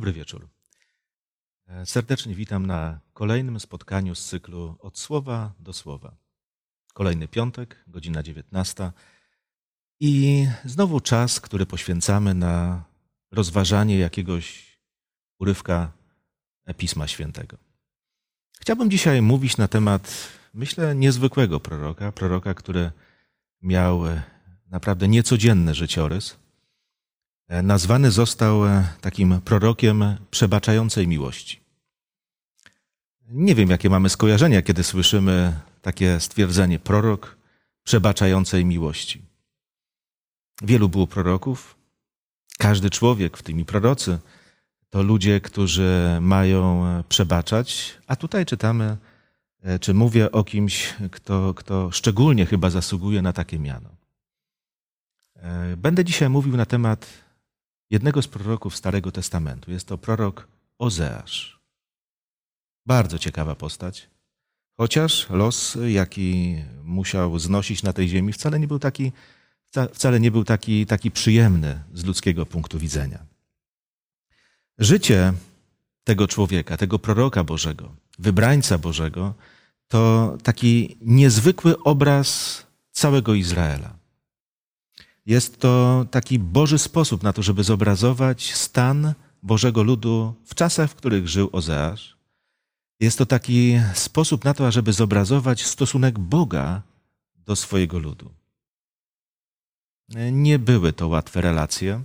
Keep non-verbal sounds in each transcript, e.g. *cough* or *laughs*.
Dobry wieczór. E, serdecznie witam na kolejnym spotkaniu z cyklu Od Słowa do Słowa. Kolejny piątek, godzina 19. I znowu czas, który poświęcamy na rozważanie jakiegoś urywka Pisma Świętego. Chciałbym dzisiaj mówić na temat, myślę, niezwykłego proroka, proroka, który miał naprawdę niecodzienny życiorys E, nazwany został e, takim prorokiem przebaczającej miłości. Nie wiem, jakie mamy skojarzenia, kiedy słyszymy takie stwierdzenie prorok przebaczającej miłości. Wielu było proroków. Każdy człowiek, w tym i prorocy, to ludzie, którzy mają e, przebaczać, a tutaj czytamy, czy mówię o kimś, kto, kto szczególnie chyba zasługuje na takie miano. Będę dzisiaj mówił na temat jednego z proroków Starego Testamentu. Jest to prorok Ozeasz. Bardzo ciekawa postać. Chociaż los, jaki musiał znosić na tej ziemi, wcale nie był taki, wcale nie był taki, taki przyjemny z ludzkiego punktu widzenia. Życie tego człowieka, tego proroka Bożego, wybrańca Bożego, to taki niezwykły obraz całego Izraela. Jest to taki Boży sposób na to, żeby zobrazować stan Bożego ludu w czasach, w których żył Ozeasz. Jest to taki sposób na to, ażeby zobrazować stosunek Boga do swojego ludu. Nie były to łatwe relacje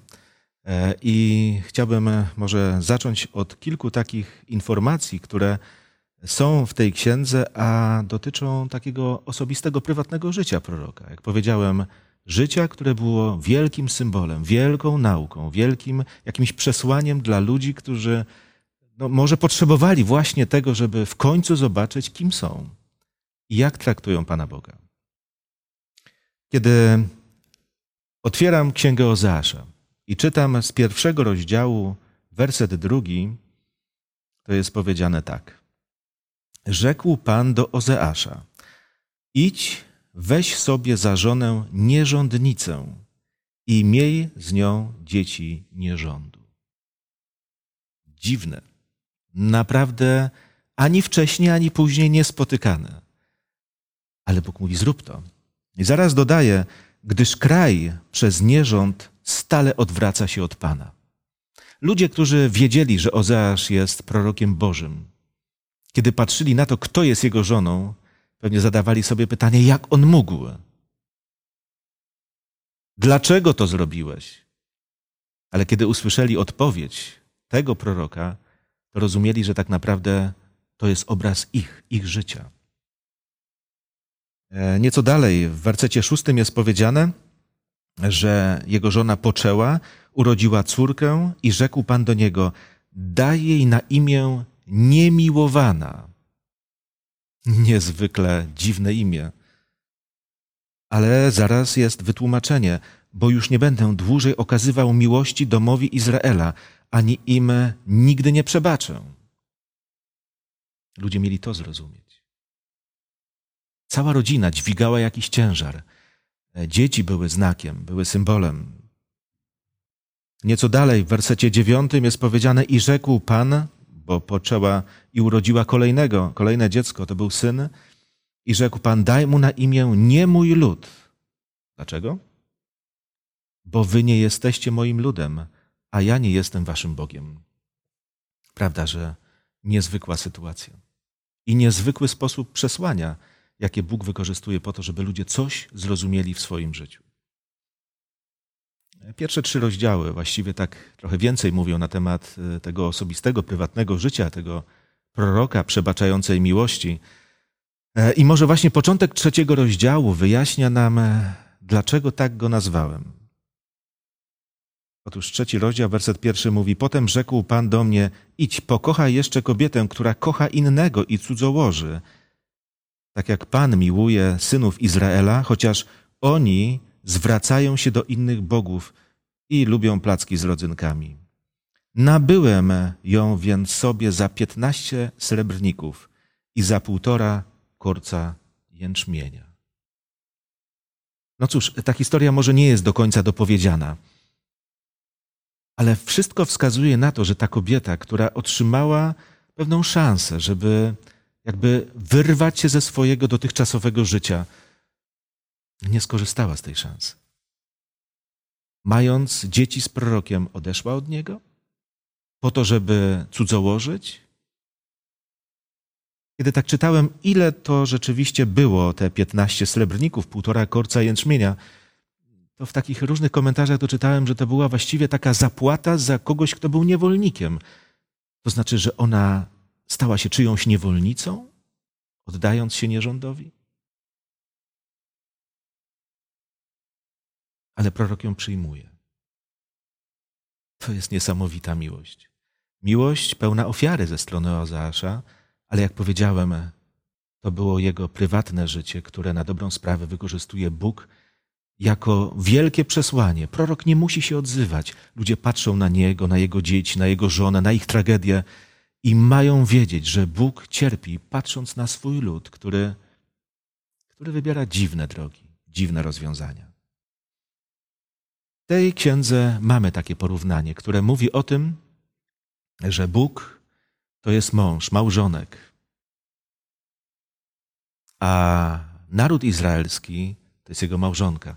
e, i chciałbym może zacząć od kilku takich informacji, które są w tej księdze, a dotyczą takiego osobistego, prywatnego życia proroka. Jak powiedziałem, Życia, które było wielkim symbolem, wielką nauką, wielkim jakimś przesłaniem dla ludzi, którzy no, może potrzebowali właśnie tego, żeby w końcu zobaczyć, kim są i jak traktują Pana Boga. Kiedy otwieram Księgę Ozeasza i czytam z pierwszego rozdziału werset drugi, to jest powiedziane tak. Rzekł Pan do Ozeasza, idź weź sobie za żonę nierządnicę i miej z nią dzieci nierządu. Dziwne. Naprawdę ani wcześniej, ani później niespotykane. Ale Bóg mówi: zrób to. I zaraz dodaje, gdyż kraj przez nierząd stale odwraca się od Pana. Ludzie, którzy wiedzieli, że Ozeasz jest prorokiem Bożym, kiedy patrzyli na to, kto jest jego żoną, Pewnie zadawali sobie pytanie, jak on mógł? Dlaczego to zrobiłeś? Ale kiedy usłyszeli odpowiedź tego proroka, to rozumieli, że tak naprawdę to jest obraz ich, ich życia. E, nieco dalej, w wersecie szóstym jest powiedziane, że jego żona poczęła, urodziła córkę i rzekł Pan do niego: Daj jej na imię niemiłowana Niezwykle dziwne imię. Ale zaraz jest wytłumaczenie, bo już nie będę dłużej okazywał miłości domowi Izraela, ani im nigdy nie przebaczę. Ludzie mieli to zrozumieć. Cała rodzina dźwigała jakiś ciężar. Dzieci były znakiem, były symbolem. Nieco dalej, w wersecie dziewiątym jest powiedziane: I rzekł Pan bo poczęła i urodziła kolejnego, kolejne dziecko, to był syn. I rzekł Pan, daj mu na imię nie mój lud. Dlaczego? Bo wy nie jesteście moim ludem, a ja nie jestem waszym Bogiem. Prawda, że niezwykła sytuacja i niezwykły sposób przesłania, jakie Bóg wykorzystuje po to, żeby ludzie coś zrozumieli w swoim życiu. Pierwsze trzy rozdziały właściwie tak trochę więcej mówią na temat e, tego osobistego, prywatnego życia, tego proroka przebaczającej miłości. E, I może właśnie początek trzeciego rozdziału wyjaśnia nam, e, dlaczego tak go nazwałem. Otóż trzeci rozdział, werset pierwszy mówi: Potem rzekł Pan do mnie: Idź, pokochaj jeszcze kobietę, która kocha innego i cudzołoży. Tak jak Pan miłuje synów Izraela, chociaż oni zwracają się do innych bogów i lubią placki z rodzynkami. Nabyłem ją więc sobie za piętnaście srebrników i za półtora korca jęczmienia. No cóż, ta historia może nie jest do końca dopowiedziana. Ale wszystko wskazuje na to, że ta kobieta, która otrzymała pewną szansę, żeby jakby wyrwać się ze swojego dotychczasowego życia, nie skorzystała z tej szansy. Mając dzieci z prorokiem, odeszła od niego po to, żeby cudzołożyć? Kiedy tak czytałem, ile to rzeczywiście było, te 15 srebrników, półtora korca jęczmienia, to w takich różnych komentarzach doczytałem, że to była właściwie taka zapłata za kogoś, kto był niewolnikiem. To znaczy, że ona stała się czyjąś niewolnicą, oddając się nierządowi? Ale prorok ją przyjmuje. To jest niesamowita miłość. Miłość pełna ofiary ze strony Ozeasza, ale jak powiedziałem, to było jego prywatne życie, które na dobrą sprawę wykorzystuje Bóg jako wielkie przesłanie. Prorok nie musi się odzywać. Ludzie patrzą na niego, na jego dzieci, na jego żonę, na ich tragedię i mają wiedzieć, że Bóg cierpi, patrząc na swój lud, który, który wybiera dziwne drogi, dziwne rozwiązania. W tej księdze mamy takie porównanie, które mówi o tym, że Bóg to jest mąż, małżonek, a naród izraelski to jest jego małżonka.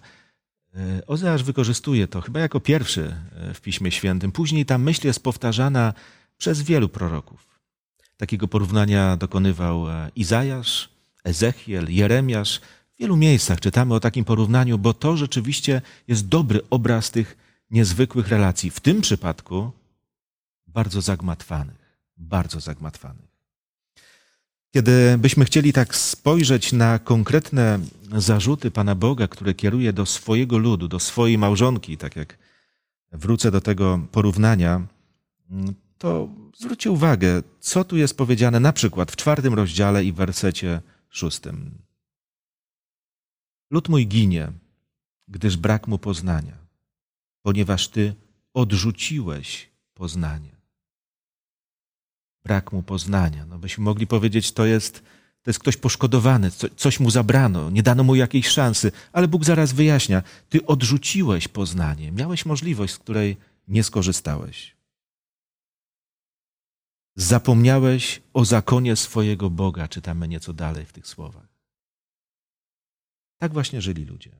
E, Ozeasz wykorzystuje to chyba jako pierwszy e, w Piśmie Świętym. Później ta myśl jest powtarzana przez wielu proroków. Takiego porównania dokonywał e, Izajasz, Ezechiel, Jeremiasz. W wielu miejscach czytamy o takim porównaniu, bo to rzeczywiście jest dobry obraz tych niezwykłych relacji. W tym przypadku bardzo zagmatwanych, bardzo zagmatwanych. Kiedy byśmy chcieli tak spojrzeć na konkretne zarzuty Pana Boga, które kieruje do swojego ludu, do swojej małżonki, tak jak wrócę do tego porównania, to zwróćcie uwagę, co tu jest powiedziane na przykład w czwartym rozdziale i wersecie szóstym. Lud mój ginie, gdyż brak mu poznania, ponieważ Ty odrzuciłeś poznanie brak mu poznania. No byśmy mogli powiedzieć, to jest, to jest ktoś poszkodowany, co, coś mu zabrano, nie dano mu jakiejś szansy, ale Bóg zaraz wyjaśnia, ty odrzuciłeś poznanie, miałeś możliwość, z której nie skorzystałeś. Zapomniałeś o zakonie swojego Boga, czytamy nieco dalej w tych słowach. Tak właśnie żyli ludzie.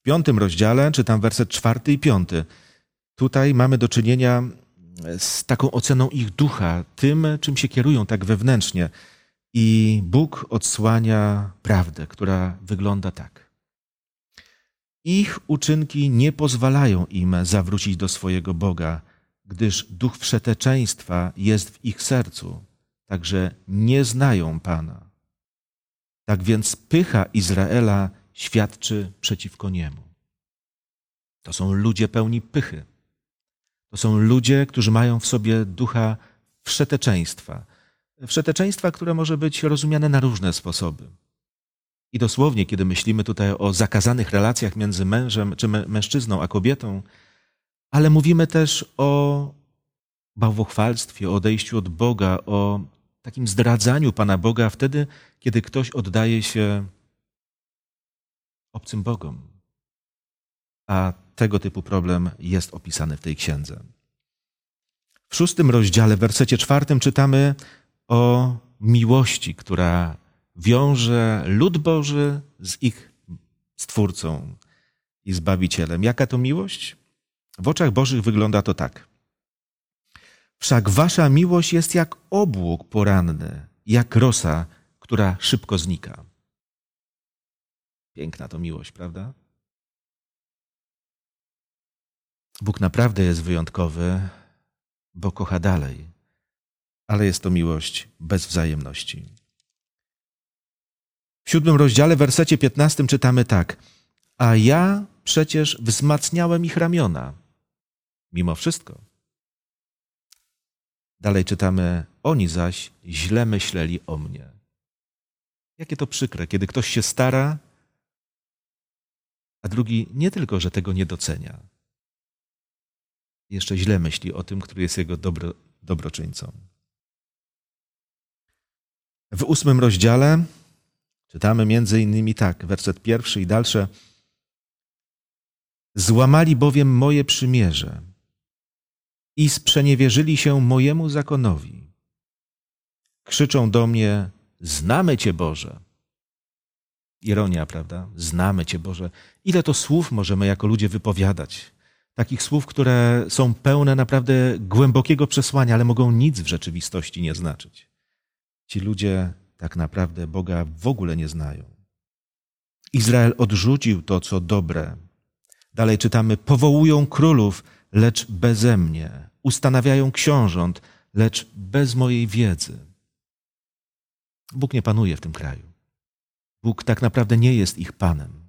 W piątym rozdziale czytam werset czwarty i piąty. Tutaj mamy do czynienia z taką oceną ich ducha, tym, czym się kierują tak wewnętrznie. I Bóg odsłania prawdę, która wygląda tak. Ich uczynki nie pozwalają im zawrócić do swojego Boga, gdyż duch wszeteczeństwa jest w ich sercu, także nie znają Pana. Tak więc pycha Izraela świadczy przeciwko niemu. To są ludzie pełni pychy. To są ludzie, którzy mają w sobie ducha wszeteczeństwa. Wszeteczeństwa, które może być rozumiane na różne sposoby. I dosłownie, kiedy myślimy tutaj o zakazanych relacjach między mężem czy mężczyzną a kobietą, ale mówimy też o bałwochwalstwie, o odejściu od Boga, o takim zdradzaniu Pana Boga wtedy, kiedy ktoś oddaje się obcym Bogom. A tego typu problem jest opisany w tej księdze. W szóstym rozdziale, w wersecie czwartym czytamy o miłości, która wiąże lud Boży z ich Stwórcą i Zbawicielem. Jaka to miłość? W oczach Bożych wygląda to tak. Wszak wasza miłość jest jak obłóg poranny, jak rosa, która szybko znika. Piękna to miłość, prawda? Bóg naprawdę jest wyjątkowy, bo kocha dalej, ale jest to miłość bez wzajemności. W siódmym rozdziale, wersecie piętnastym czytamy tak. A ja przecież wzmacniałem ich ramiona. Mimo wszystko. Dalej czytamy, oni zaś źle myśleli o mnie. Jakie to przykre, kiedy ktoś się stara, a drugi nie tylko, że tego nie docenia, jeszcze źle myśli o tym, który jest jego dobro, dobroczyńcą. W ósmym rozdziale czytamy między innymi tak, werset pierwszy i dalsze. Złamali bowiem moje przymierze i sprzeniewierzyli się mojemu zakonowi. Krzyczą do mnie: Znamy Cię, Boże. Ironia, prawda? Znamy Cię, Boże. Ile to słów możemy jako ludzie wypowiadać? Takich słów, które są pełne naprawdę głębokiego przesłania, ale mogą nic w rzeczywistości nie znaczyć. Ci ludzie tak naprawdę Boga w ogóle nie znają. Izrael odrzucił to, co dobre. Dalej czytamy: powołują królów, lecz beze mnie. Ustanawiają książąt, lecz bez mojej wiedzy. Bóg nie panuje w tym kraju. Bóg tak naprawdę nie jest ich panem.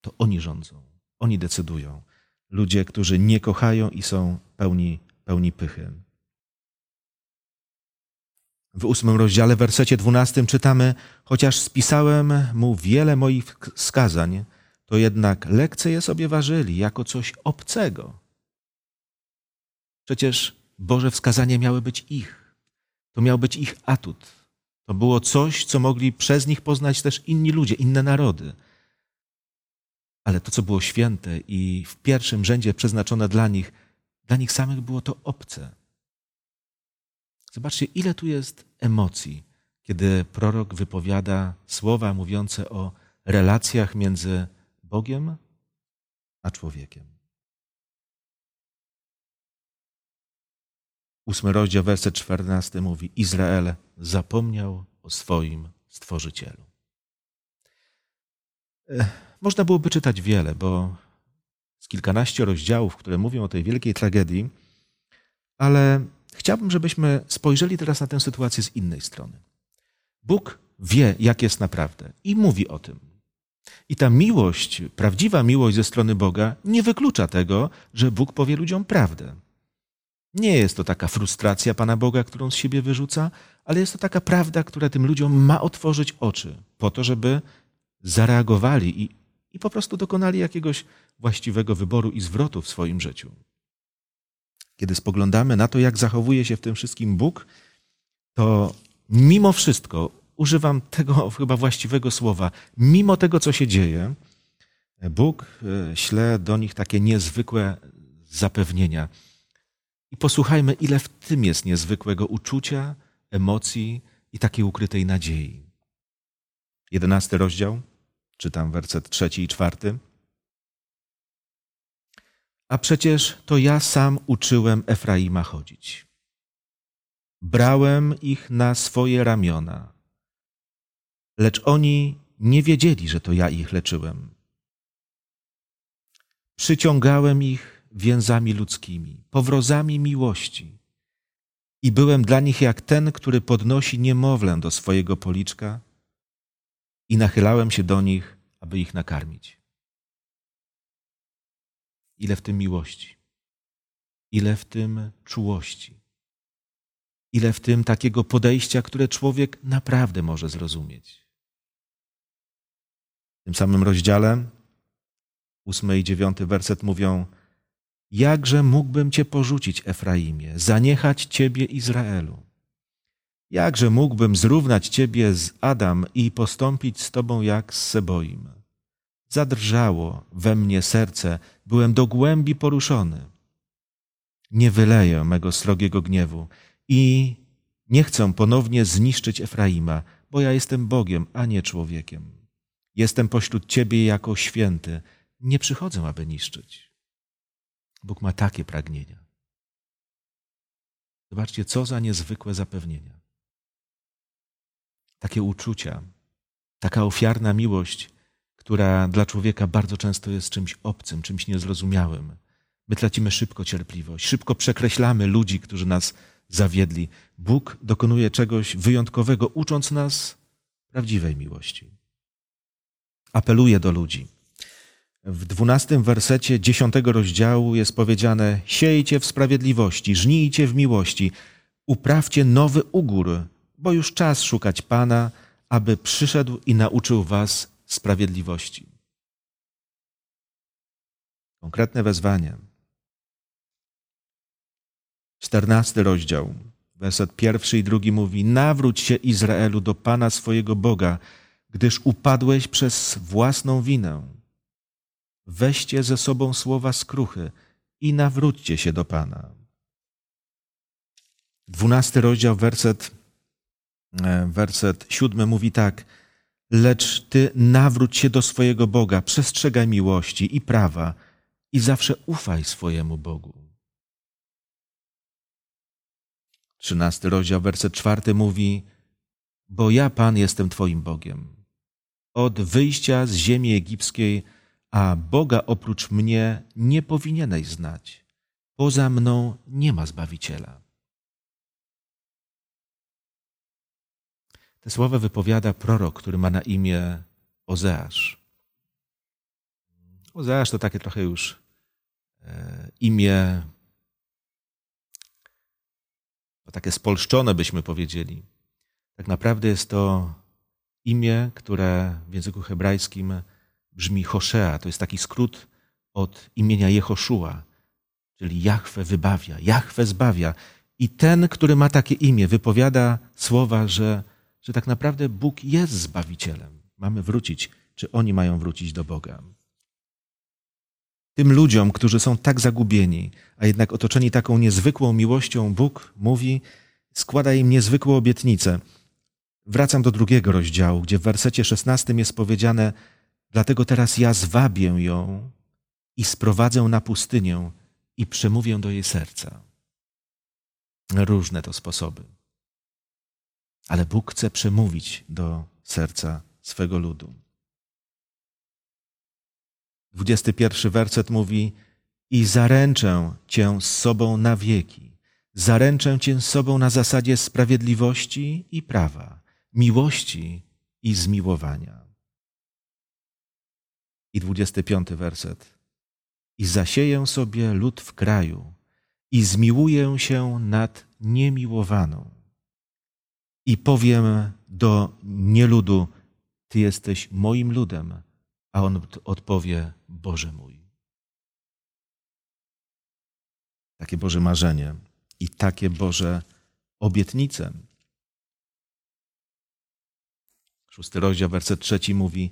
To oni rządzą, oni decydują. Ludzie, którzy nie kochają i są pełni, pełni pychy. W ósmym rozdziale, wersecie dwunastym czytamy: Chociaż spisałem mu wiele moich skazań, to jednak lekce je sobie ważyli jako coś obcego. Przecież Boże wskazania miały być ich. To miał być ich atut. To było coś, co mogli przez nich poznać też inni ludzie, inne narody. Ale to, co było święte i w pierwszym rzędzie przeznaczone dla nich, dla nich samych było to obce. Zobaczcie, ile tu jest emocji, kiedy prorok wypowiada słowa mówiące o relacjach między Bogiem a człowiekiem. Ósmy rozdział, werset czternasty mówi: Izrael zapomniał o swoim stworzycielu. Można byłoby czytać wiele, bo z kilkanaście rozdziałów, które mówią o tej wielkiej tragedii, ale chciałbym, żebyśmy spojrzeli teraz na tę sytuację z innej strony. Bóg wie, jak jest naprawdę i mówi o tym. I ta miłość, prawdziwa miłość ze strony Boga, nie wyklucza tego, że Bóg powie ludziom prawdę. Nie jest to taka frustracja Pana Boga, którą z siebie wyrzuca, ale jest to taka prawda, która tym ludziom ma otworzyć oczy, po to, żeby zareagowali i, i po prostu dokonali jakiegoś właściwego wyboru i zwrotu w swoim życiu. Kiedy spoglądamy na to, jak zachowuje się w tym wszystkim Bóg, to mimo wszystko, używam tego *laughs* chyba właściwego słowa, mimo tego, co się dzieje, Bóg e, śle do nich takie niezwykłe zapewnienia. I posłuchajmy, ile w tym jest niezwykłego uczucia, emocji i takiej ukrytej nadziei. Jedenasty rozdział, czytam werset trzeci i czwarty. A przecież to ja sam uczyłem Efraima chodzić. Brałem ich na swoje ramiona, lecz oni nie wiedzieli, że to ja ich leczyłem. Przyciągałem ich więzami ludzkimi, powrozami miłości i byłem dla nich jak ten, który podnosi niemowlę do swojego policzka i nachylałem się do nich, aby ich nakarmić. Ile w tym miłości, ile w tym czułości, ile w tym takiego podejścia, które człowiek naprawdę może zrozumieć. W tym samym rozdziale, ósmy i dziewiąty werset mówią: Jakże mógłbym Cię porzucić, Efraimie, zaniechać Ciebie, Izraelu? Jakże mógłbym zrównać Ciebie z Adam i postąpić z Tobą jak z Seboim? Zadrżało we mnie serce, byłem do głębi poruszony. Nie wyleję mego srogiego gniewu i nie chcę ponownie zniszczyć Efraima, bo ja jestem Bogiem, a nie człowiekiem. Jestem pośród Ciebie jako święty, nie przychodzę, aby niszczyć. Bóg ma takie pragnienia. Zobaczcie, co za niezwykłe zapewnienia. Takie uczucia, taka ofiarna miłość, która dla człowieka bardzo często jest czymś obcym, czymś niezrozumiałym. My tracimy szybko cierpliwość, szybko przekreślamy ludzi, którzy nas zawiedli. Bóg dokonuje czegoś wyjątkowego, ucząc nas prawdziwej miłości. Apeluje do ludzi. W dwunastym wersecie dziesiątego rozdziału jest powiedziane: Siejcie w sprawiedliwości, żnijcie w miłości, uprawcie nowy ugór, bo już czas szukać Pana, aby przyszedł i nauczył was sprawiedliwości. Konkretne wezwanie. Czternasty rozdział, werset pierwszy i drugi mówi: Nawróć się Izraelu do Pana swojego Boga, gdyż upadłeś przez własną winę. Weźcie ze sobą słowa skruchy i nawróćcie się do Pana. Dwunasty rozdział, werset, e, werset siódmy mówi tak. Lecz ty nawróć się do swojego Boga, przestrzegaj miłości i prawa i zawsze ufaj swojemu Bogu. Trzynasty rozdział, werset czwarty mówi, bo ja, Pan, jestem Twoim Bogiem. Od wyjścia z ziemi egipskiej, a Boga oprócz mnie nie powinieneś znać. Poza mną nie ma Zbawiciela. Te słowa wypowiada prorok, który ma na imię Ozeasz. Ozeasz to takie trochę już e, imię, takie spolszczone byśmy powiedzieli. Tak naprawdę jest to imię, które w języku hebrajskim brzmi Hoshea. To jest taki skrót od imienia Jehoszua, czyli Jahwe wybawia, Jahwe zbawia. I ten, który ma takie imię, wypowiada słowa, że, że tak naprawdę Bóg jest Zbawicielem. Mamy wrócić, czy oni mają wrócić do Boga. Tym ludziom, którzy są tak zagubieni, a jednak otoczeni taką niezwykłą miłością, Bóg mówi, składa im niezwykłą obietnicę – Wracam do drugiego rozdziału, gdzie w wersecie szesnastym jest powiedziane: Dlatego teraz ja zwabię ją i sprowadzę na pustynię i przemówię do jej serca. Różne to sposoby. Ale Bóg chce przemówić do serca swego ludu. Dwudziesty pierwszy werset mówi: I zaręczę cię z sobą na wieki. Zaręczę cię z sobą na zasadzie sprawiedliwości i prawa miłości i zmiłowania. I dwudziesty piąty werset. I zasieję sobie lud w kraju i zmiłuję się nad niemiłowaną. I powiem do nieludu, Ty jesteś moim ludem, a on odpowie, Boże mój. Takie Boże marzenie i takie Boże obietnice Szósty rozdział, werset trzeci mówi: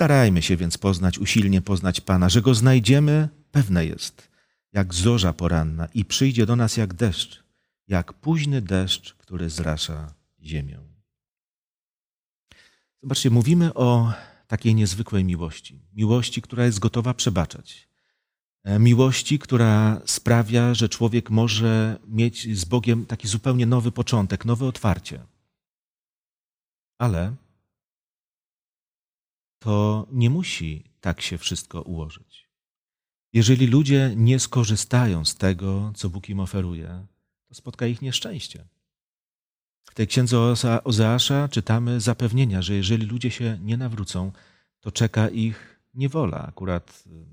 Starajmy się więc poznać, usilnie poznać Pana, że go znajdziemy, pewne jest, jak zorza poranna i przyjdzie do nas jak deszcz, jak późny deszcz, który zrasza ziemię. Zobaczcie, mówimy o takiej niezwykłej miłości. Miłości, która jest gotowa przebaczać. E, miłości, która sprawia, że człowiek może mieć z Bogiem taki zupełnie nowy początek, nowe otwarcie. Ale to nie musi tak się wszystko ułożyć. Jeżeli ludzie nie skorzystają z tego, co Bóg im oferuje, to spotka ich nieszczęście. W tej księdze Ozeasza czytamy zapewnienia, że jeżeli ludzie się nie nawrócą, to czeka ich niewola. Akurat y,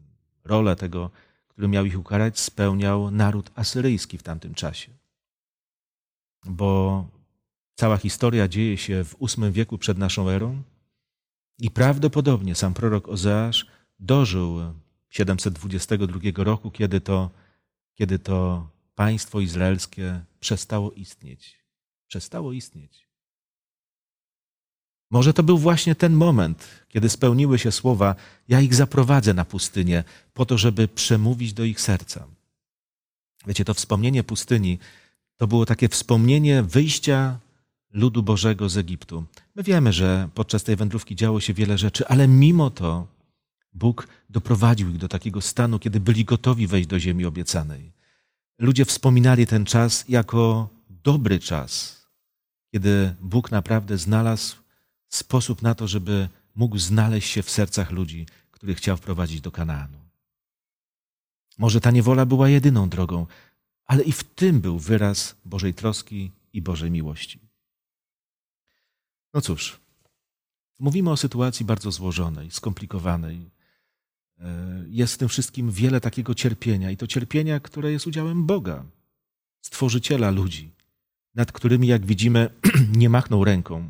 rolę tego, który miał ich ukarać, spełniał naród asyryjski w tamtym czasie. Bo cała historia dzieje się w VIII wieku przed naszą erą, i prawdopodobnie sam prorok Ozeasz dożył 722 roku, kiedy to, kiedy to państwo izraelskie przestało istnieć. Przestało istnieć. Może to był właśnie ten moment, kiedy spełniły się słowa: Ja ich zaprowadzę na pustynię, po to, żeby przemówić do ich serca. Wiecie, to wspomnienie pustyni to było takie wspomnienie wyjścia ludu Bożego z Egiptu. My wiemy, że podczas tej wędrówki działo się wiele rzeczy, ale mimo to Bóg doprowadził ich do takiego stanu, kiedy byli gotowi wejść do ziemi obiecanej. Ludzie wspominali ten czas jako dobry czas, kiedy Bóg naprawdę znalazł sposób na to, żeby mógł znaleźć się w sercach ludzi, których chciał wprowadzić do Kanaanu. Może ta niewola była jedyną drogą, ale i w tym był wyraz Bożej troski i Bożej miłości. No cóż, mówimy o sytuacji bardzo złożonej, skomplikowanej. E, jest w tym wszystkim wiele takiego cierpienia i to cierpienia, które jest udziałem Boga, stworzyciela ludzi, nad którymi, jak widzimy, *clears throat* nie machnął ręką,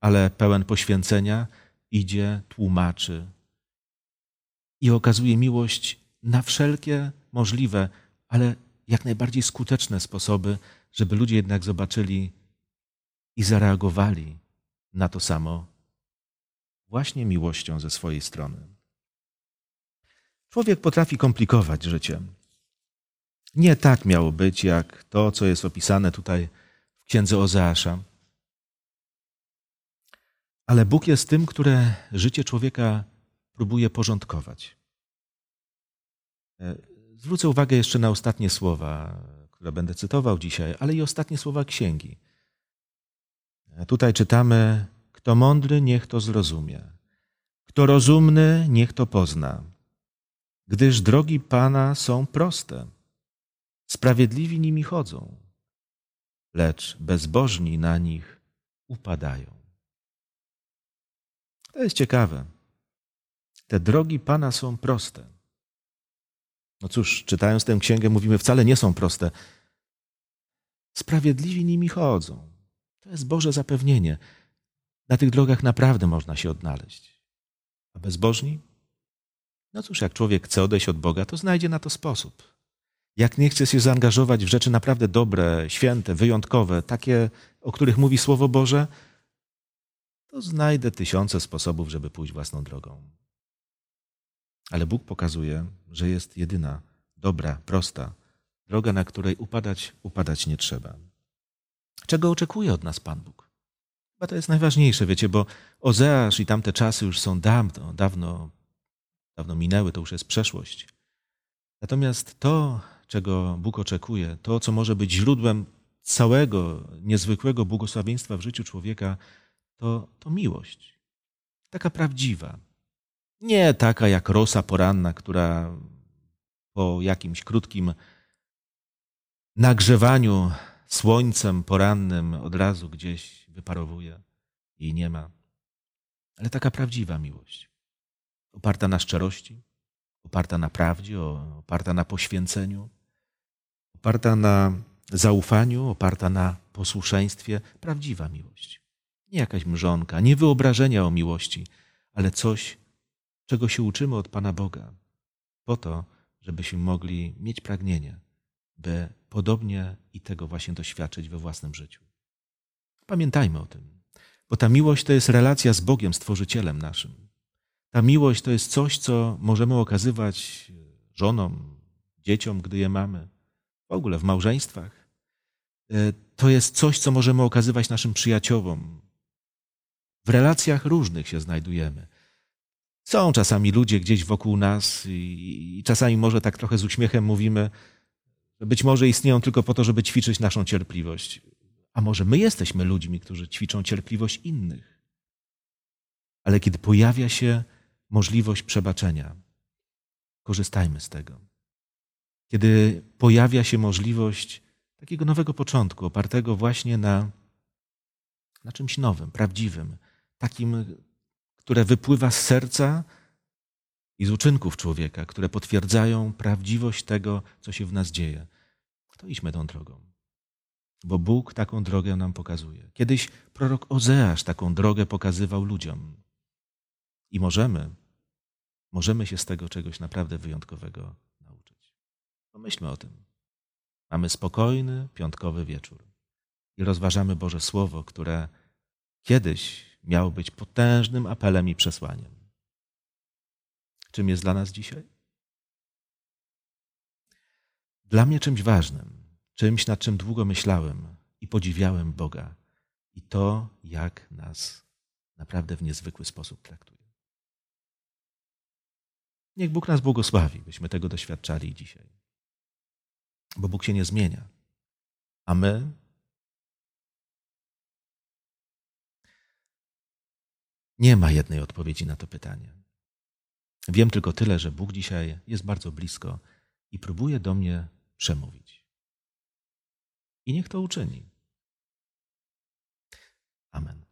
ale pełen poświęcenia idzie, tłumaczy i okazuje miłość na wszelkie możliwe, ale jak najbardziej skuteczne sposoby, żeby ludzie jednak zobaczyli i zareagowali na to samo właśnie miłością ze swojej strony. Człowiek potrafi komplikować życie. Nie tak miało być, jak to, co jest opisane tutaj w księdze Ozeasza. Ale Bóg jest tym, które życie człowieka próbuje porządkować. E, zwrócę uwagę jeszcze na ostatnie słowa, które będę cytował dzisiaj, ale i ostatnie słowa księgi. Tutaj czytamy: Kto mądry, niech to zrozumie. Kto rozumny, niech to pozna. Gdyż drogi Pana są proste, sprawiedliwi nimi chodzą, lecz bezbożni na nich upadają. To jest ciekawe. Te drogi Pana są proste. No cóż, czytając tę księgę, mówimy, wcale nie są proste. Sprawiedliwi nimi chodzą. To jest Boże zapewnienie. Na tych drogach naprawdę można się odnaleźć. A bezbożni? No cóż, jak człowiek chce odejść od Boga, to znajdzie na to sposób. Jak nie chce się zaangażować w rzeczy naprawdę dobre, święte, wyjątkowe, takie, o których mówi Słowo Boże, to znajdę tysiące sposobów, żeby pójść własną drogą. Ale Bóg pokazuje, że jest jedyna, dobra, prosta droga, na której upadać, upadać nie trzeba. Czego oczekuje od nas Pan Bóg? Chyba to jest najważniejsze, wiecie, bo Ozeasz i tamte czasy już są dawno, dawno, dawno minęły, to już jest przeszłość. Natomiast to, czego Bóg oczekuje, to, co może być źródłem całego niezwykłego błogosławieństwa w życiu człowieka, to, to miłość. Taka prawdziwa. Nie taka jak rosa poranna, która po jakimś krótkim nagrzewaniu słońcem porannym od razu gdzieś wyparowuje i nie ma. Ale taka prawdziwa miłość, oparta na szczerości, oparta na prawdzie, oparta na poświęceniu, oparta na zaufaniu, oparta na posłuszeństwie, prawdziwa miłość. Nie jakaś mrzonka, nie wyobrażenia o miłości, ale coś, czego się uczymy od Pana Boga, po to, żebyśmy mogli mieć pragnienie, by podobnie i tego właśnie doświadczyć we własnym życiu. Pamiętajmy o tym, bo ta miłość to jest relacja z Bogiem, Stworzycielem naszym. Ta miłość to jest coś, co możemy okazywać żonom, dzieciom, gdy je mamy, w ogóle w małżeństwach. E, to jest coś, co możemy okazywać naszym przyjaciołom. W relacjach różnych się znajdujemy. Są czasami ludzie gdzieś wokół nas i, czasami może tak trochę z uśmiechem mówimy, być może istnieją tylko po to, żeby ćwiczyć naszą cierpliwość. A może my jesteśmy ludźmi, którzy ćwiczą cierpliwość innych. Ale kiedy pojawia się możliwość przebaczenia, korzystajmy z tego. Kiedy pojawia się możliwość takiego nowego początku, opartego właśnie na, na czymś nowym, prawdziwym, takim, które wypływa z serca i z uczynków człowieka, które potwierdzają prawdziwość tego, co się w nas dzieje, to idźmy tą drogą. Bo Bóg taką drogę nam pokazuje. Kiedyś prorok Ozeasz taką drogę pokazywał ludziom. I możemy, możemy się z tego czegoś naprawdę wyjątkowego nauczyć. Pomyślmy o tym. Mamy spokojny, piątkowy wieczór i rozważamy Boże Słowo, które kiedyś miało być potężnym apelem i przesłaniem. Czym jest dla nas dzisiaj? Dla mnie czymś ważnym, czymś, nad czym długo myślałem i podziwiałem Boga i to, jak nas naprawdę w niezwykły sposób traktuje. Niech Bóg nas błogosławi, byśmy tego doświadczali dzisiaj. Bo Bóg się nie zmienia, a my Nie ma jednej odpowiedzi na to pytanie. Wiem tylko tyle, że Bóg dzisiaj jest bardzo blisko i próbuje do mnie przemówić. I niech to uczyni. Amen.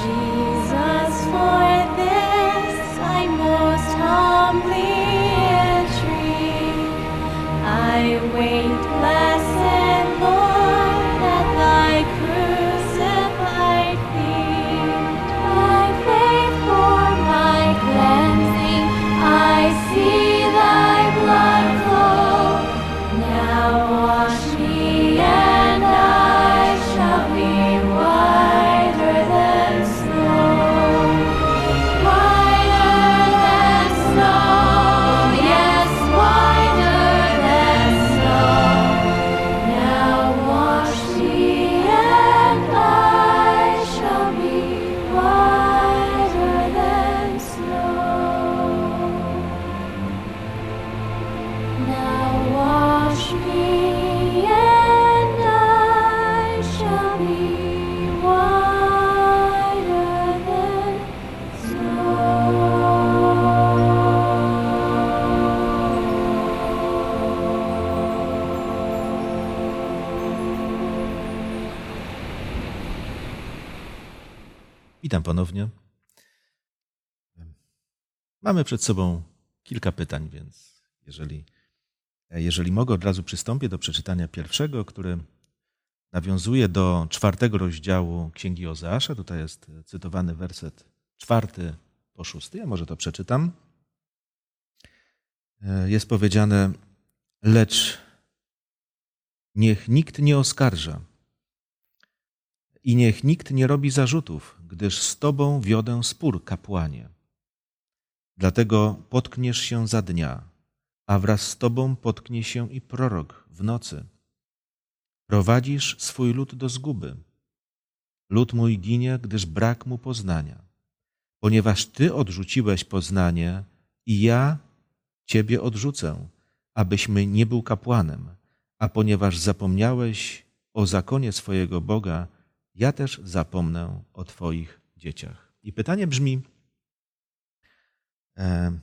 Jesus. Witam ponownie. Mamy przed sobą kilka pytań, więc jeżeli, jeżeli mogę, od razu przystąpię do przeczytania pierwszego, który nawiązuje do czwartego rozdziału Księgi Ozeasza. Tutaj jest cytowany werset czwarty po szósty. Ja może to przeczytam. Jest powiedziane, lecz niech nikt nie oskarża i niech nikt nie robi zarzutów, gdyż z Tobą wiodę spór, kapłanie. Dlatego potkniesz się za dnia, a wraz z Tobą potknie się i prorok w nocy. Prowadzisz swój lud do zguby. Lud mój ginie, gdyż brak mu poznania. Ponieważ Ty odrzuciłeś poznanie i ja Ciebie odrzucę, abyśmy nie był kapłanem, a ponieważ zapomniałeś o zakonie swojego Boga, ja też zapomnę o Twoich dzieciach. I pytanie brzmi, e,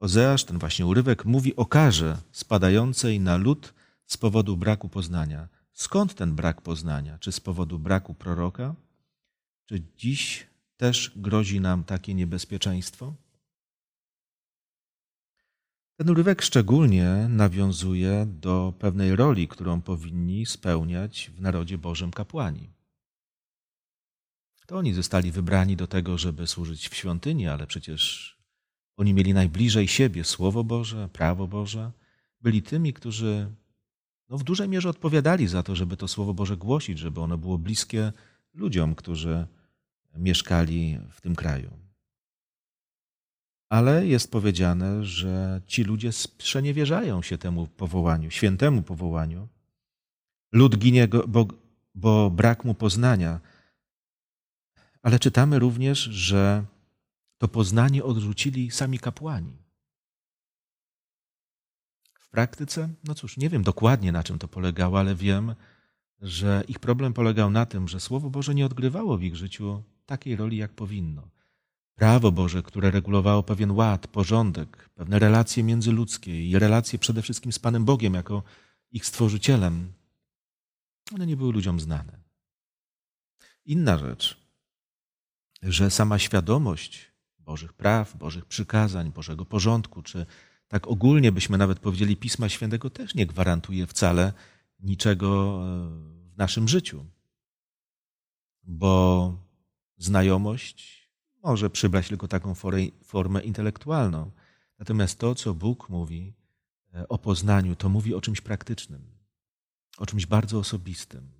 Ozeasz, ten właśnie urywek, mówi o karze spadającej na lud z powodu braku poznania. Skąd ten brak poznania? Czy z powodu braku proroka? Czy dziś też grozi nam takie niebezpieczeństwo? Ten urywek szczególnie nawiązuje do pewnej roli, którą powinni spełniać w narodzie Bożym kapłani. To oni zostali wybrani do tego, żeby służyć w świątyni, ale przecież oni mieli najbliżej siebie Słowo Boże, prawo Boże. Byli tymi, którzy no, w dużej mierze odpowiadali za to, żeby to Słowo Boże głosić, żeby ono było bliskie ludziom, którzy mieszkali w tym kraju. Ale jest powiedziane, że ci ludzie sprzeniewierzają się temu powołaniu, świętemu powołaniu. Lud ginie, bo, bo brak mu poznania. Ale czytamy również, że to poznanie odrzucili sami kapłani. W praktyce, no cóż, nie wiem dokładnie na czym to polegało, ale wiem, że ich problem polegał na tym, że Słowo Boże nie odgrywało w ich życiu takiej roli, jak powinno. Prawo Boże, które regulowało pewien ład, porządek, pewne relacje międzyludzkie i relacje przede wszystkim z Panem Bogiem jako ich stworzycielem, one nie były ludziom znane. Inna rzecz, że sama świadomość Bożych praw, Bożych przykazań, Bożego porządku, czy tak ogólnie byśmy nawet powiedzieli Pisma Świętego, też nie gwarantuje wcale niczego e, w naszym życiu. Bo znajomość może przybrać tylko taką formę intelektualną. Natomiast to, co Bóg mówi e, o poznaniu, to mówi o czymś praktycznym, o czymś bardzo osobistym,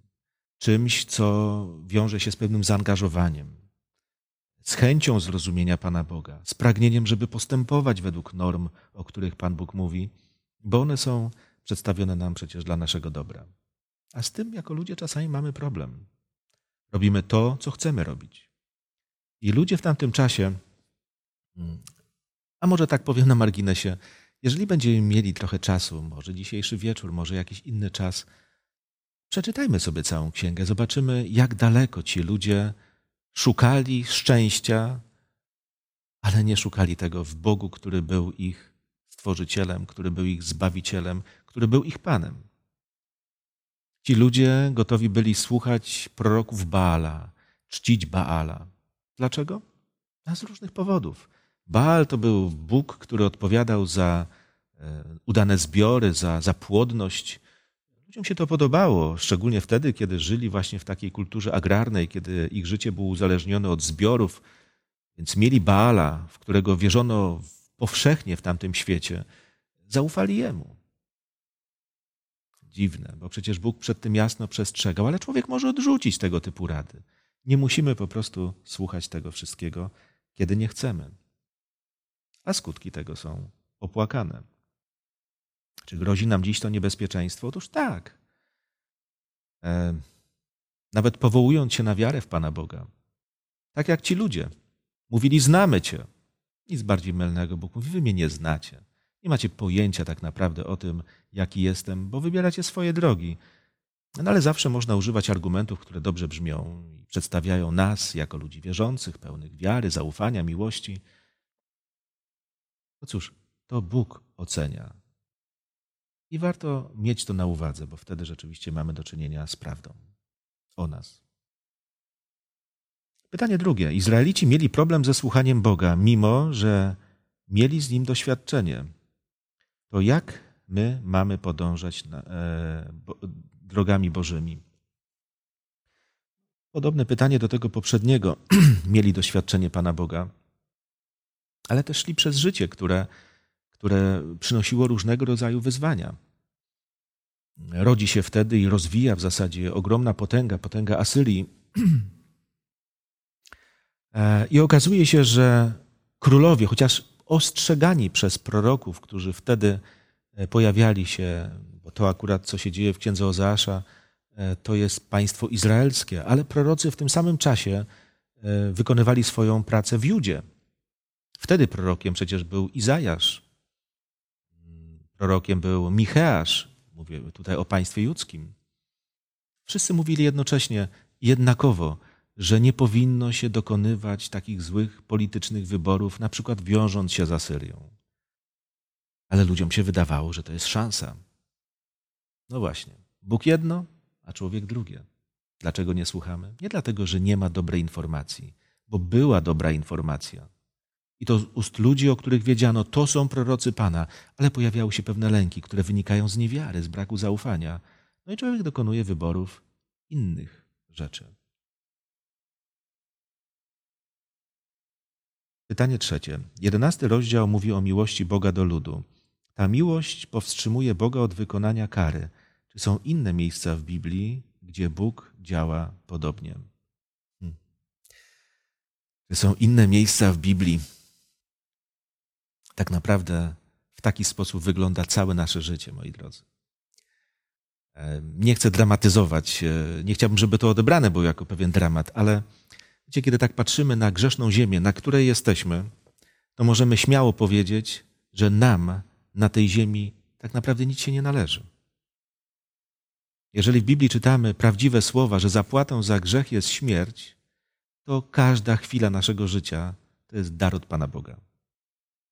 czymś, co wiąże się z pewnym zaangażowaniem, z chęcią zrozumienia Pana Boga, z pragnieniem, żeby postępować według norm, o których Pan Bóg mówi, bo one są przedstawione nam przecież dla naszego dobra. A z tym jako ludzie czasami mamy problem. Robimy to, co chcemy robić. I ludzie w tamtym czasie, mm, a może tak powiem na marginesie, jeżeli będziemy mieli trochę czasu, może dzisiejszy wieczór, może jakiś inny czas, przeczytajmy sobie całą księgę, zobaczymy, jak daleko ci ludzie szukali szczęścia, ale nie szukali tego w Bogu, który był ich stworzycielem, który był ich zbawicielem, który był ich Panem. Ci ludzie gotowi byli słuchać proroków Baala, czcić Baala. Dlaczego? A z różnych powodów. Baal to był Bóg, który odpowiadał za e, udane zbiory, za, za płodność, Ludziom się to podobało, szczególnie wtedy, kiedy żyli właśnie w takiej kulturze agrarnej, kiedy ich życie było uzależnione od zbiorów, więc mieli Baala, w którego wierzono powszechnie w tamtym świecie, zaufali jemu. Dziwne, bo przecież Bóg przed tym jasno przestrzegał, ale człowiek może odrzucić tego typu rady. Nie musimy po prostu słuchać tego wszystkiego, kiedy nie chcemy. A skutki tego są opłakane. Czy grozi nam dziś to niebezpieczeństwo? Otóż tak. E, nawet powołując się na wiarę w Pana Boga. Tak jak ci ludzie. Mówili, znamy Cię. Nic bardziej mylnego. Bóg mówi, wy mnie nie znacie. Nie macie pojęcia tak naprawdę o tym, jaki jestem, bo wybieracie swoje drogi. No ale zawsze można używać argumentów, które dobrze brzmią i przedstawiają nas jako ludzi wierzących, pełnych wiary, zaufania, miłości. No cóż, to Bóg ocenia, i warto mieć to na uwadze, bo wtedy rzeczywiście mamy do czynienia z prawdą o nas. Pytanie drugie. Izraelici mieli problem ze słuchaniem Boga, mimo że mieli z nim doświadczenie. To jak my mamy podążać na, e, bo, drogami Bożymi? Podobne pytanie do tego poprzedniego. *clears throat* mieli doświadczenie Pana Boga, ale też szli przez życie, które, które przynosiło różnego rodzaju wyzwania. Rodzi się wtedy i rozwija w zasadzie ogromna potęga, potęga Asyrii. *clears throat* E, I okazuje się, że królowie, chociaż ostrzegani przez proroków, którzy wtedy e, pojawiali się, bo to akurat co się dzieje w księdze Ozeasza, e, to jest państwo izraelskie, ale prorocy w tym samym czasie wykonywali swoją pracę w Judzie. Wtedy prorokiem przecież był Izajasz, prorokiem był Micheasz, mówię tutaj o państwie judzkim. Wszyscy mówili jednocześnie, jednakowo, że nie powinno się dokonywać takich złych politycznych wyborów, na przykład wiążąc się z Asyrią. Ale ludziom się wydawało, że to jest szansa. No właśnie, Bóg jedno, a człowiek drugie. Dlaczego nie słuchamy? Nie dlatego, że nie ma dobrej informacji, bo była dobra informacja. I to z ust ludzi, o których wiedziano, to są prorocy Pana, ale pojawiały się pewne lęki, które wynikają z niewiary, z braku zaufania. No i człowiek dokonuje wyborów innych rzeczy. Pytanie trzecie. Jedenasty rozdział mówi o miłości Boga do ludu. Ta miłość powstrzymuje Boga od wykonania kary. Czy są inne miejsca w Biblii, gdzie Bóg działa podobnie? Hmm. Czy są inne miejsca w Biblii? Tak naprawdę w taki sposób wygląda całe nasze życie, moi drodzy. E, nie chcę dramatyzować, e, nie chciałbym, żeby to odebrane było jako pewien dramat, ale Wiecie, kiedy tak patrzymy na grzeszną ziemię, na której jesteśmy, to możemy śmiało powiedzieć, że nam na tej ziemi tak naprawdę nic się nie należy. Jeżeli w Biblii czytamy prawdziwe słowa, że zapłatą za grzech jest śmierć, to każda chwila naszego życia to jest dar od Pana Boga.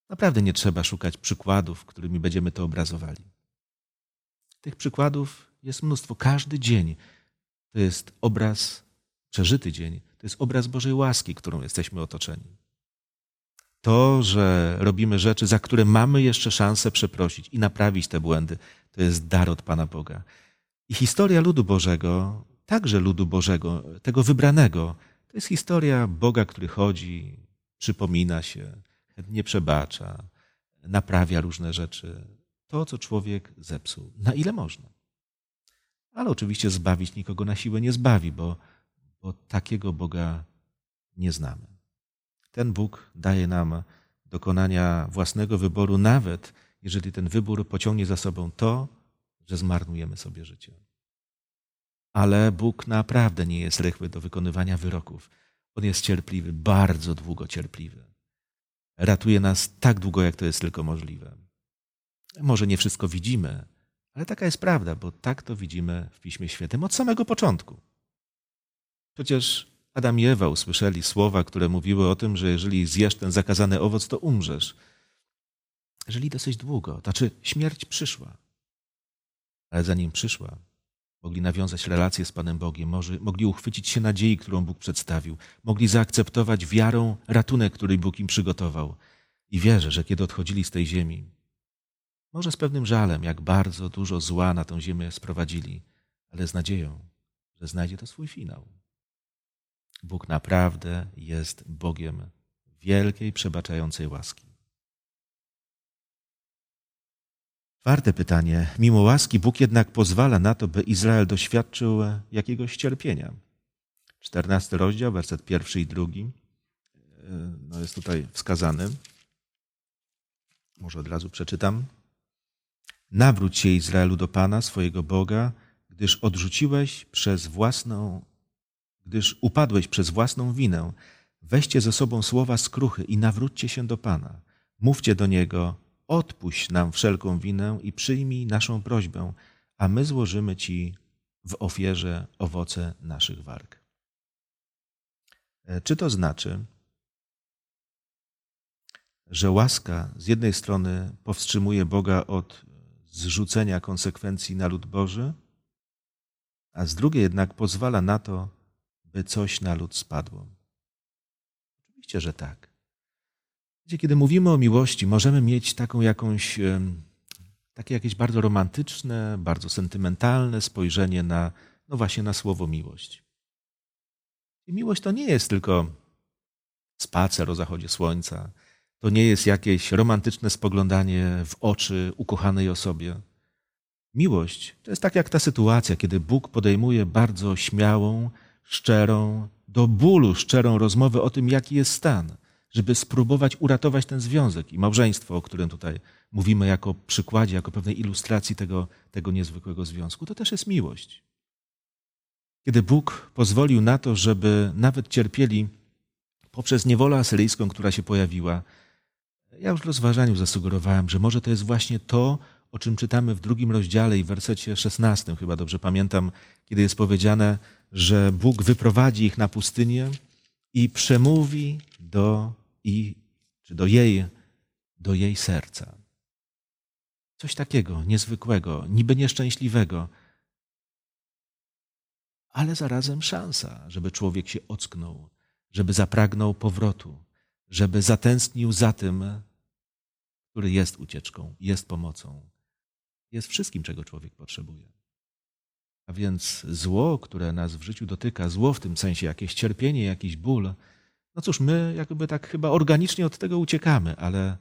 Naprawdę nie trzeba szukać przykładów, którymi będziemy to obrazowali. Tych przykładów jest mnóstwo. Każdy dzień to jest obraz, przeżyty dzień, to jest obraz Bożej łaski, którą jesteśmy otoczeni. To, że robimy rzeczy, za które mamy jeszcze szansę przeprosić i naprawić te błędy, to jest dar od Pana Boga. I historia ludu Bożego, także ludu Bożego, tego wybranego, to jest historia Boga, który chodzi, przypomina się, chętnie przebacza, naprawia różne rzeczy. To, co człowiek zepsuł, na ile można. Ale oczywiście zbawić nikogo na siłę nie zbawi, bo bo takiego Boga nie znamy. Ten Bóg daje nam dokonania własnego wyboru, nawet jeżeli ten wybór pociągnie za sobą to, że zmarnujemy sobie życie. Ale Bóg naprawdę nie jest rychły do wykonywania wyroków. On jest cierpliwy, bardzo długo cierpliwy. Ratuje nas tak długo, jak to jest tylko możliwe. Może nie wszystko widzimy, ale taka jest prawda, bo tak to widzimy w Piśmie Świętym od samego początku. Przecież Adam i Ewa usłyszeli słowa, które mówiły o tym, że jeżeli zjesz ten zakazany owoc, to umrzesz. Jeżeli dosyć długo, to znaczy śmierć przyszła. Ale zanim przyszła, mogli nawiązać relacje z Panem Bogiem, mogli uchwycić się nadziei, którą Bóg przedstawił, mogli zaakceptować wiarą ratunek, który Bóg im przygotował. I wierzę, że kiedy odchodzili z tej ziemi, może z pewnym żalem, jak bardzo dużo zła na tę ziemię sprowadzili, ale z nadzieją, że znajdzie to swój finał. Bóg naprawdę jest Bogiem wielkiej, przebaczającej łaski. Czwarte pytanie. Mimo łaski Bóg jednak pozwala na to, by Izrael doświadczył jakiegoś cierpienia. Czternasty rozdział, werset pierwszy i drugi, no jest tutaj wskazany. Może od razu przeczytam. Nawróć się Izraelu do Pana, swojego Boga, gdyż odrzuciłeś przez własną gdyż upadłeś przez własną winę. Weźcie ze sobą słowa skruchy i nawróćcie się do Pana. Mówcie do Niego, odpuść nam wszelką winę i przyjmij naszą prośbę, a my złożymy Ci w ofierze owoce naszych warg. E, czy to znaczy, że łaska z jednej strony powstrzymuje Boga od zrzucenia konsekwencji na lud Boży, a z drugiej jednak pozwala na to, by coś na lud spadło. Oczywiście, że tak. Kiedy mówimy o miłości, możemy mieć taką jakąś, takie jakieś bardzo romantyczne, bardzo sentymentalne spojrzenie na, no właśnie, na słowo miłość. I miłość to nie jest tylko spacer o zachodzie słońca, to nie jest jakieś romantyczne spoglądanie w oczy ukochanej osobie. Miłość to jest tak jak ta sytuacja, kiedy Bóg podejmuje bardzo śmiałą, szczerą, do bólu szczerą rozmowę o tym, jaki jest stan, żeby spróbować uratować ten związek i małżeństwo, o którym tutaj mówimy jako przykładzie, jako pewnej ilustracji tego, tego niezwykłego związku. To też jest miłość. Kiedy Bóg pozwolił na to, żeby nawet cierpieli poprzez niewolę asyryjską, która się pojawiła, ja już w rozważaniu zasugerowałem, że może to jest właśnie to, o czym czytamy w drugim rozdziale i wersecie szesnastym, chyba dobrze pamiętam, kiedy jest powiedziane, że Bóg wyprowadzi ich na pustynię i przemówi do, i, czy do jej, do jej serca. Coś takiego niezwykłego, niby nieszczęśliwego, ale zarazem szansa, żeby człowiek się ocknął, żeby zapragnął powrotu, żeby zatęsknił za tym, który jest ucieczką, jest pomocą, jest wszystkim, czego człowiek potrzebuje. A więc zło, które nas w życiu dotyka, zło w tym sensie, jakieś cierpienie, jakiś ból, no cóż, my jakby tak chyba organicznie od tego uciekamy, ale,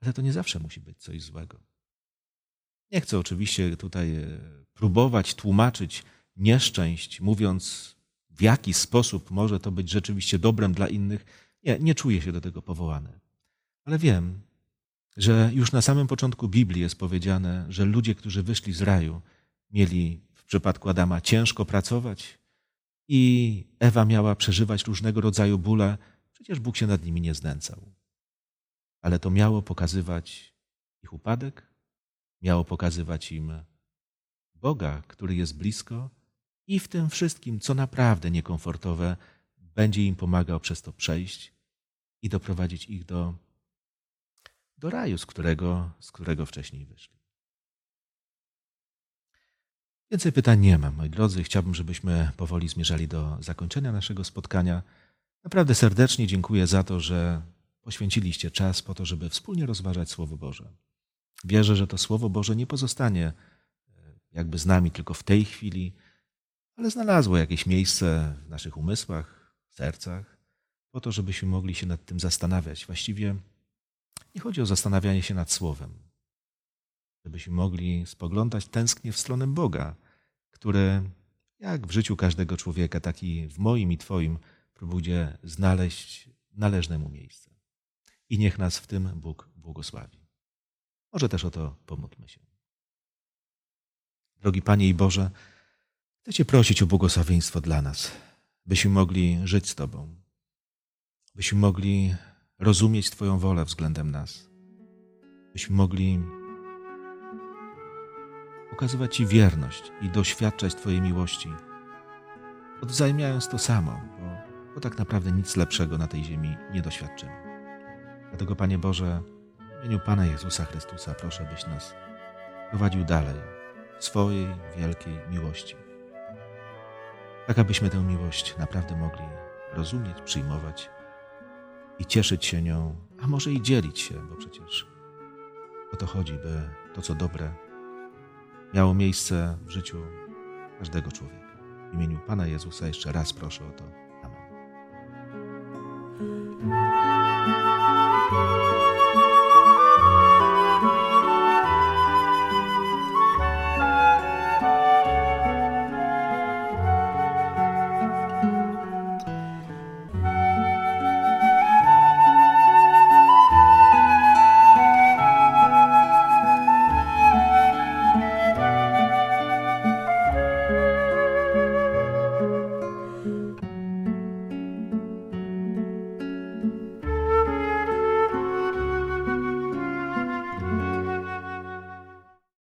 ale to nie zawsze musi być coś złego. Nie chcę oczywiście tutaj e, próbować tłumaczyć nieszczęść, mówiąc w jaki sposób może to być rzeczywiście dobrem dla innych. Nie, nie czuję się do tego powołany. Ale wiem, że już na samym początku Biblii jest powiedziane, że ludzie, którzy wyszli z raju, mieli w przypadku Adama ciężko pracować i Ewa miała przeżywać różnego rodzaju bóle. Przecież Bóg się nad nimi nie znęcał. Ale to miało pokazywać ich upadek, miało pokazywać im Boga, który jest blisko i w tym wszystkim, co naprawdę niekomfortowe, będzie im pomagał przez to przejść i doprowadzić ich do do raju, z którego, z którego wcześniej wyszli. Więcej pytań nie mam, moi drodzy. Chciałbym, żebyśmy powoli zmierzali do zakończenia naszego spotkania. Naprawdę serdecznie dziękuję za to, że poświęciliście czas po to, żeby wspólnie rozważać Słowo Boże. Wierzę, że to Słowo Boże nie pozostanie e, jakby z nami tylko w tej chwili, ale znalazło jakieś miejsce w naszych umysłach, sercach, po to, żebyśmy mogli się nad tym zastanawiać. Właściwie nie chodzi o zastanawianie się nad Słowem, żebyśmy mogli spoglądać tęsknie w stronę Boga, który, jak w życiu każdego człowieka, tak i w moim i Twoim, próbuje znaleźć należne mu miejsce. I niech nas w tym Bóg błogosławi. Może też o to pomódlmy się. Drogi Panie i Boże, chcę Cię prosić o błogosławieństwo dla nas, byśmy mogli żyć z Tobą, byśmy mogli rozumieć Twoją wolę względem nas. Byśmy mogli okazywać Ci wierność i doświadczać Twojej miłości, odwzajemniając to samo, bo, bo tak naprawdę nic lepszego na tej ziemi nie doświadczymy. Dlatego, Panie Boże, w imieniu Pana Jezusa Chrystusa proszę, byś nas prowadził dalej w swojej wielkiej miłości. Tak, abyśmy tę miłość naprawdę mogli rozumieć, przyjmować i cieszyć się nią, a może i dzielić się, bo przecież o to chodzi, by to, co dobre, miało miejsce w życiu każdego człowieka. W imieniu Pana Jezusa jeszcze raz proszę o to. Amen.